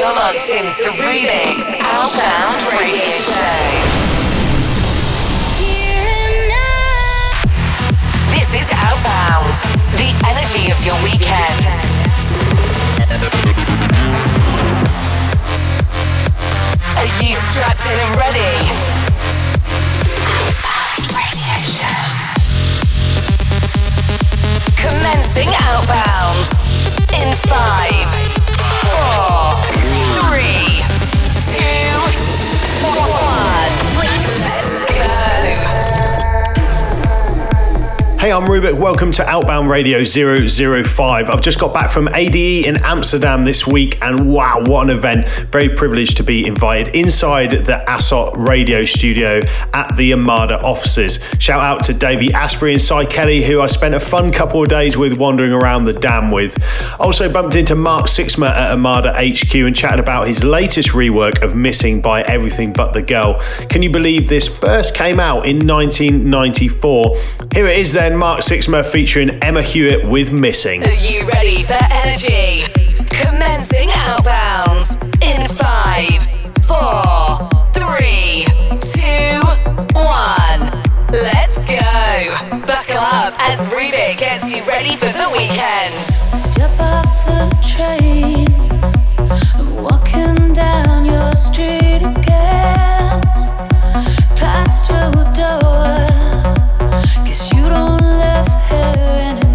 You're locked into Rubik's Outbound Radio Show. This is Outbound, the energy of your weekend. Are you strapped in and ready? Outbound Radio Show. Commencing Outbound in five, four, three, two, one. Hey, I'm Rubik. Welcome to Outbound Radio 005. I've just got back from ADE in Amsterdam this week, and wow, what an event! Very privileged to be invited inside the Asot radio studio at the Armada offices. Shout out to Davey Asprey and Cy Kelly, who I spent a fun couple of days with wandering around the dam with. Also bumped into Mark Sixma at Armada HQ and chatted about his latest rework of Missing by Everything But the Girl. Can you believe this first came out in 1994? Here it is then, Mark Sixma featuring Emma Hewitt with Missing. Are you ready for energy? Commencing outbound in five, four, three, two, one. Let's go. Buckle up as Rubik gets you ready for the weekend. Step off the train. I'm walking down your street again. Past your door. Guess you don't live here anymore.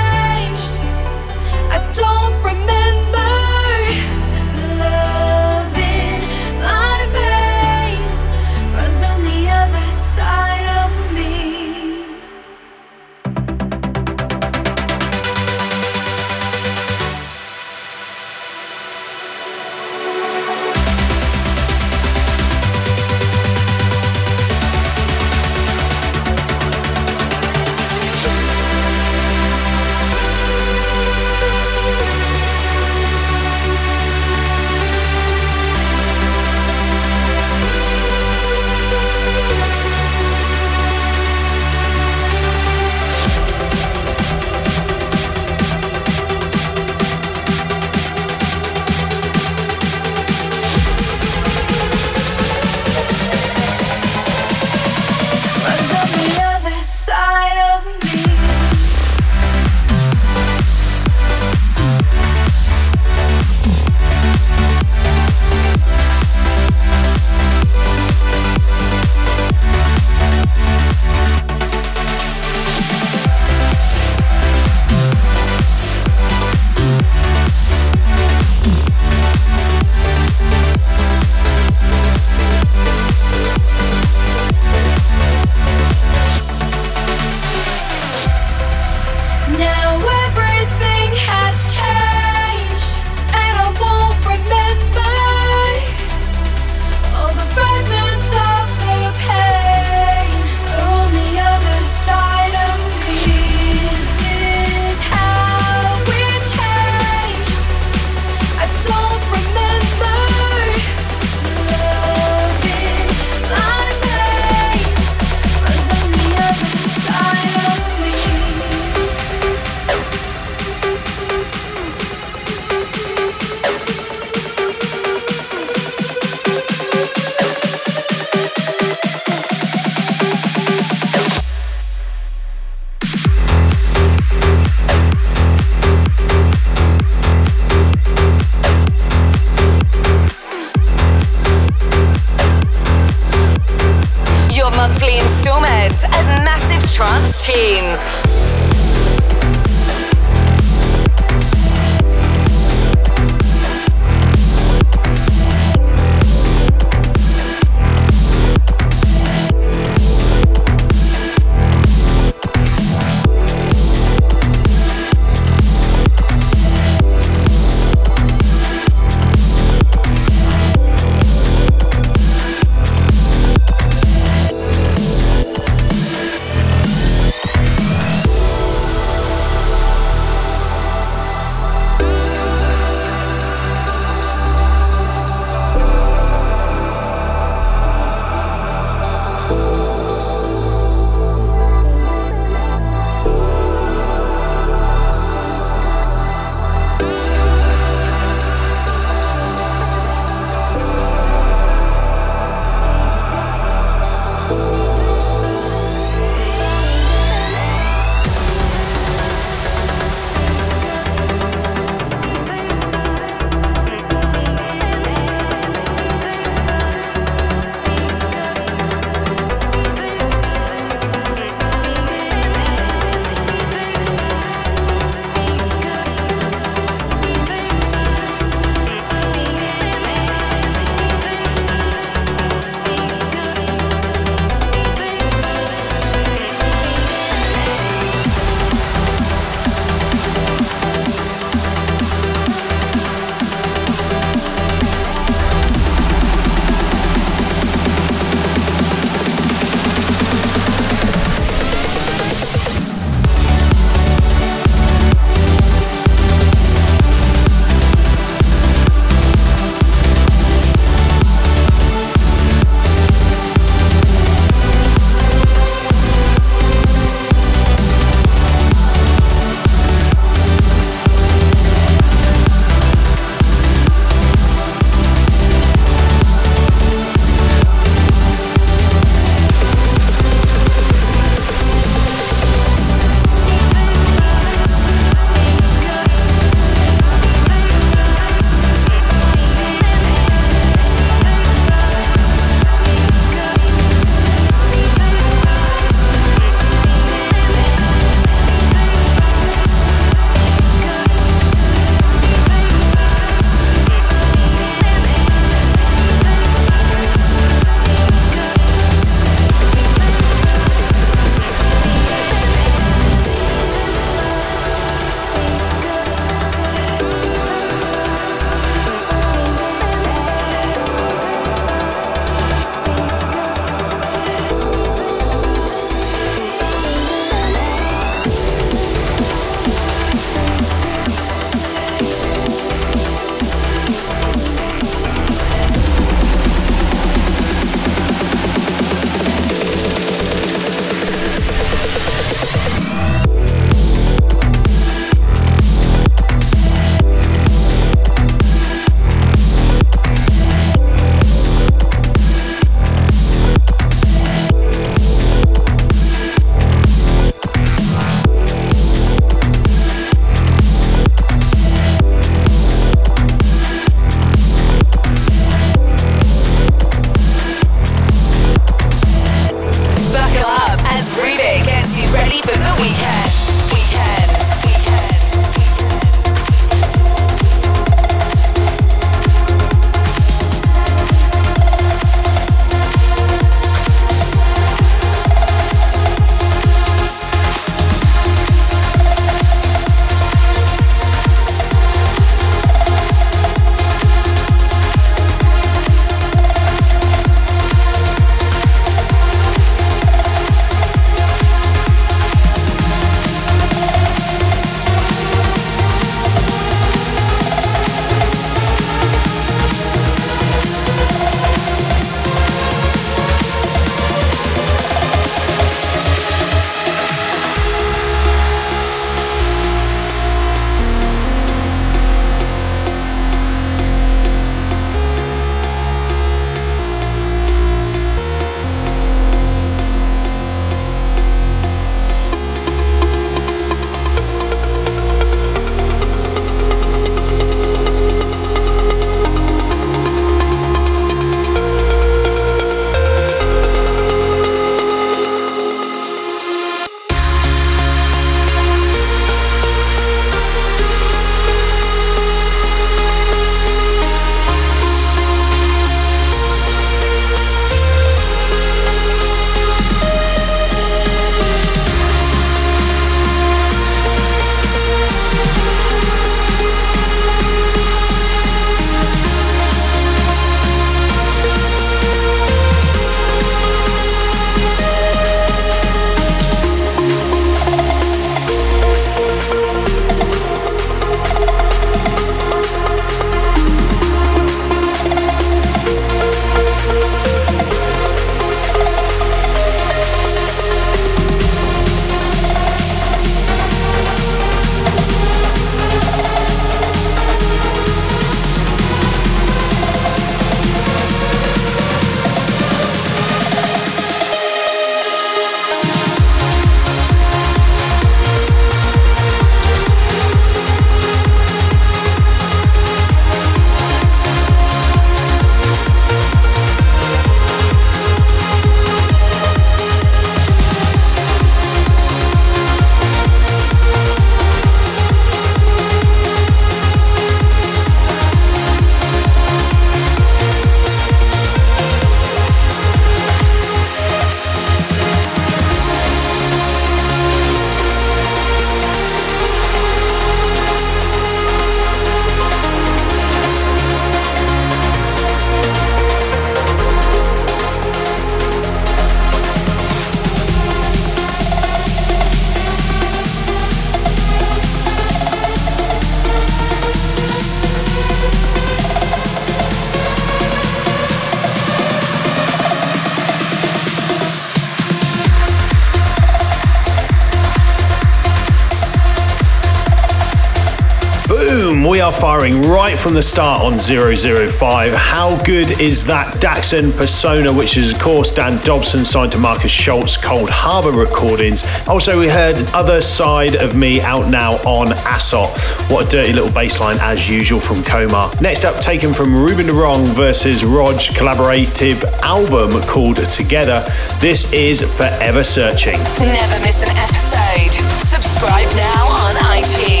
Are firing right from the start on 005. How good is that Daxson Persona, which is, of course, Dan Dobson signed to Markus Schulz Cold Harbour Recordings. Also, we heard Other Side of Me out now on Asot. What a dirty little bass line, as usual, from Komar. Next up, taken from Ruben de Ronde versus Rodg collaborative album called Together. This is Forever Searching. Never miss an episode. Subscribe now on iTunes.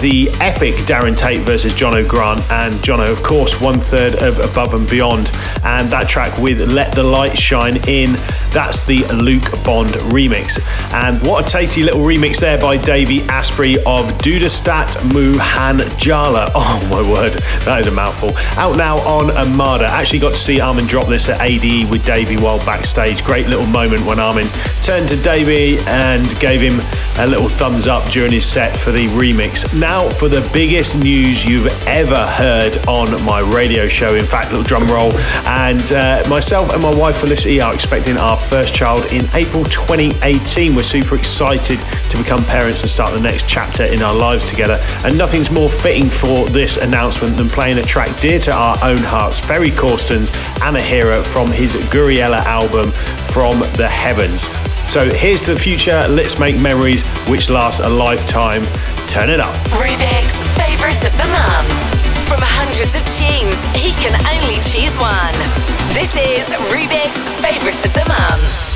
The epic Darren Tate versus Jono Grant, and Jono, of course, one third of Above and Beyond. And that track with Let the Light Shine In, that's the Luke Bond remix. And what a tasty little remix there by Davey Asprey of Dudastat Muhan Jala. Oh my word, that is a mouthful. Out now on Armada. Actually got to see Armin drop this at ADE with Davey while backstage. Great little moment when Armin turned to Davey and gave him a little thumbs up during his set for the remix. Now for the biggest news you've ever heard on my radio show. In fact, little drum roll. And uh, myself and my wife Felicity are expecting our first child in April 2018. We're super excited to become parents and start the next chapter in our lives together. And nothing's more fitting for this announcement than playing a track dear to our own hearts, Ferry Corsten's Anahera from his Gouryella album From the Heavens. So here's to the future. Let's make memories which last a lifetime. Turn it up. Ruben's favourite of the month. From hundreds of tunes, he can only choose one. This is Ruben's favourite of the month.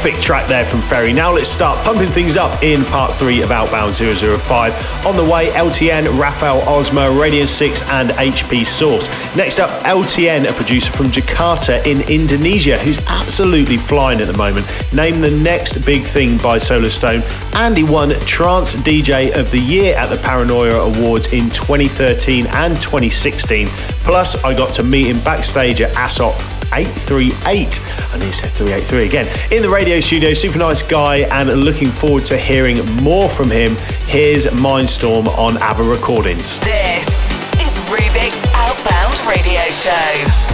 Epic track there from Ferry. Now let's start pumping things up in part three of Outbound 005. On the way, LTN, Rafael Osmo, Radiant 6, and HP Source. Next up, LTN, a producer from Jakarta in Indonesia who's absolutely flying at the moment. Named the next big thing by Solarstone, and he won Trance DJ of the Year at the Paranoia Awards in 2013 and 2016. Plus, I got to meet him backstage at ASOT 838. To say 383 again. In the radio studio, super nice guy, and looking forward to hearing more from him. Here's Mindstorm on Ava Recordings. This is Ruben's Outbound Radio Show.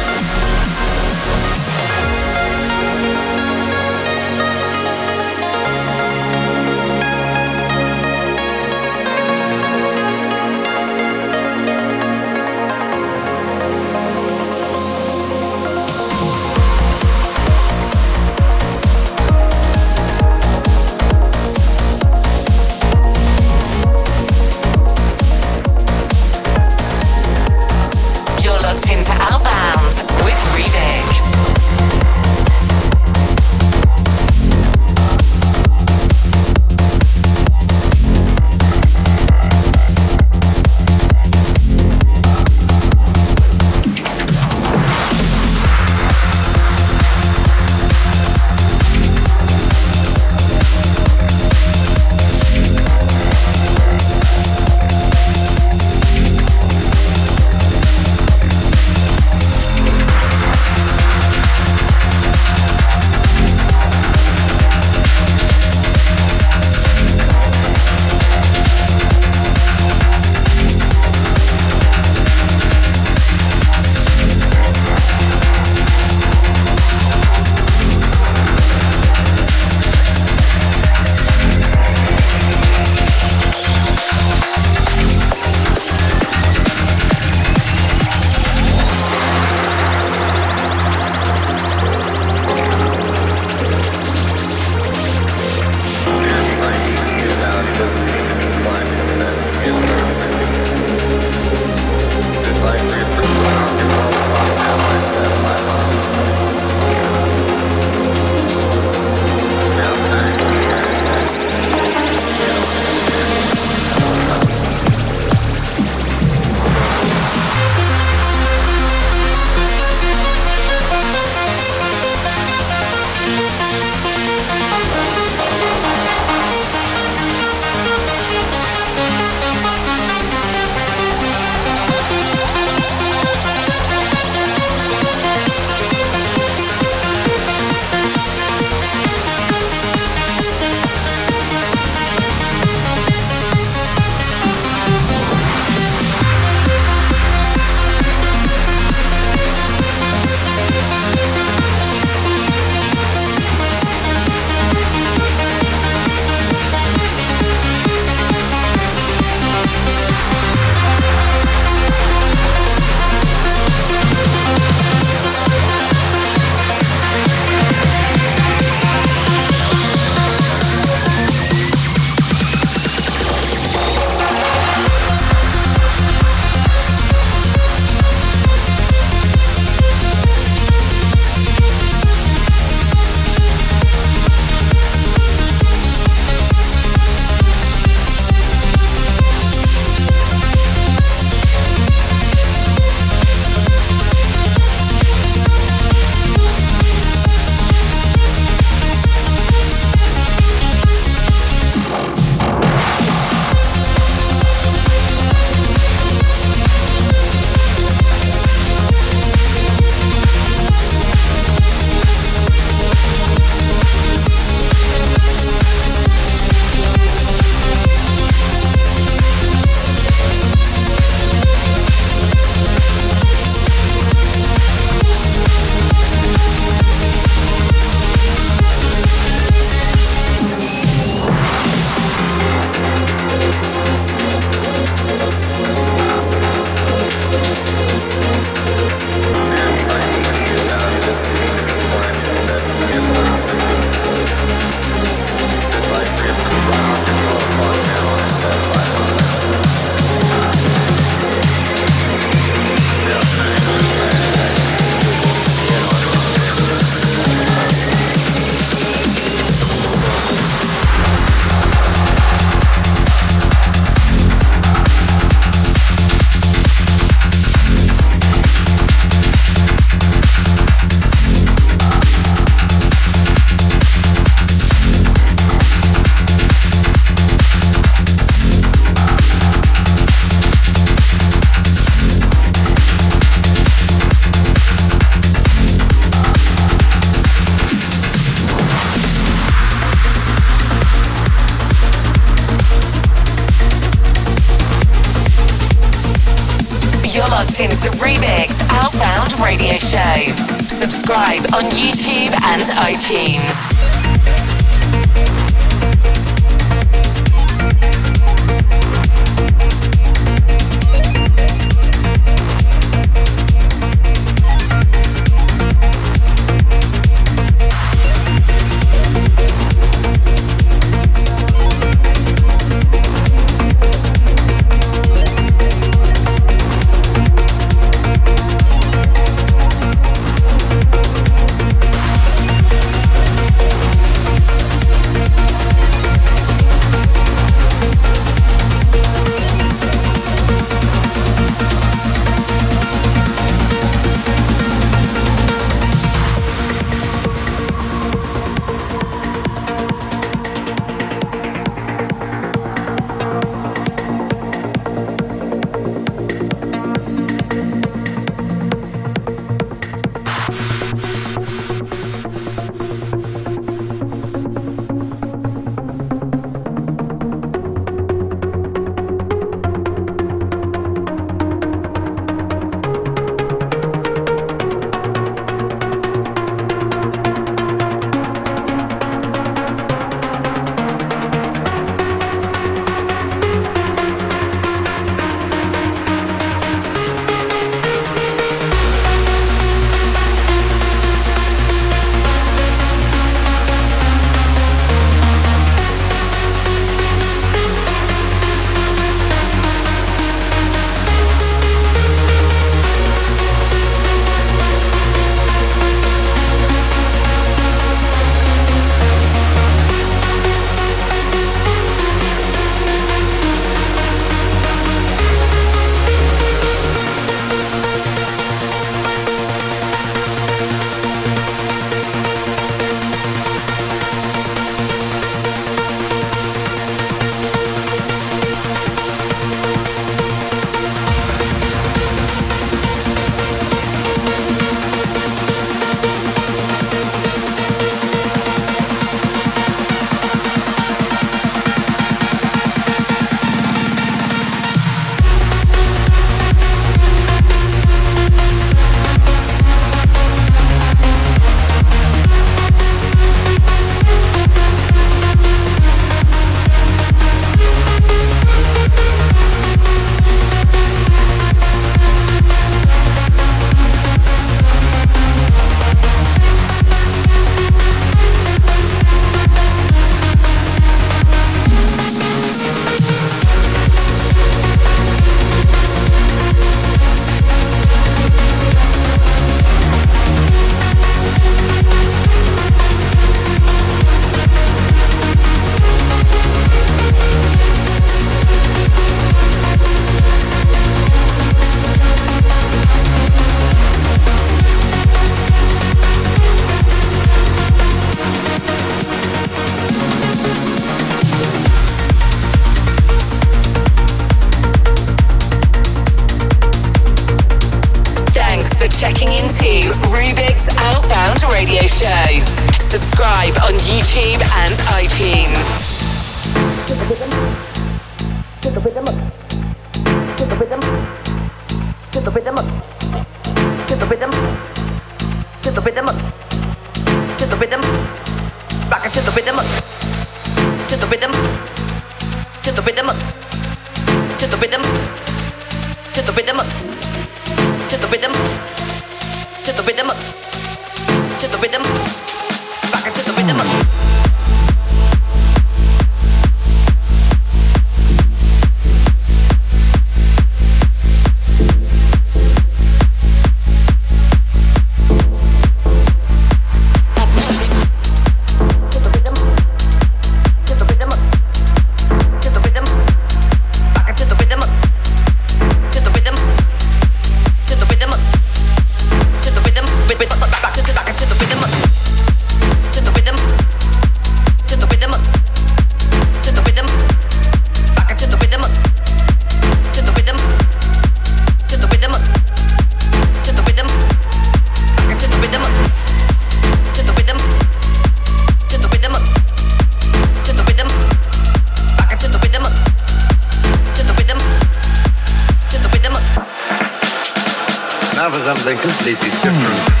Completely different.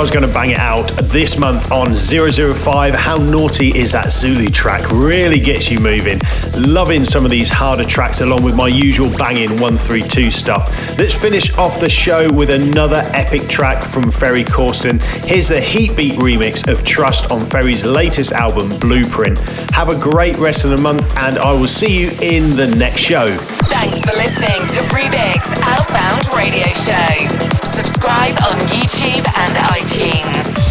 I was going to bang it out this month on 005. How naughty is that Zulu track? Really gets you moving. Loving some of these harder tracks along with my usual banging 132 stuff. Let's finish off the show with another epic track from Ferry Corsten. Here's the Heatbeat remix of Trust on Ferry's latest album, Blueprint. Have a great rest of the month, and I will see you in the next show. Thanks for listening to Ruben's Outbound Radio Show. Subscribe on YouTube and iTunes.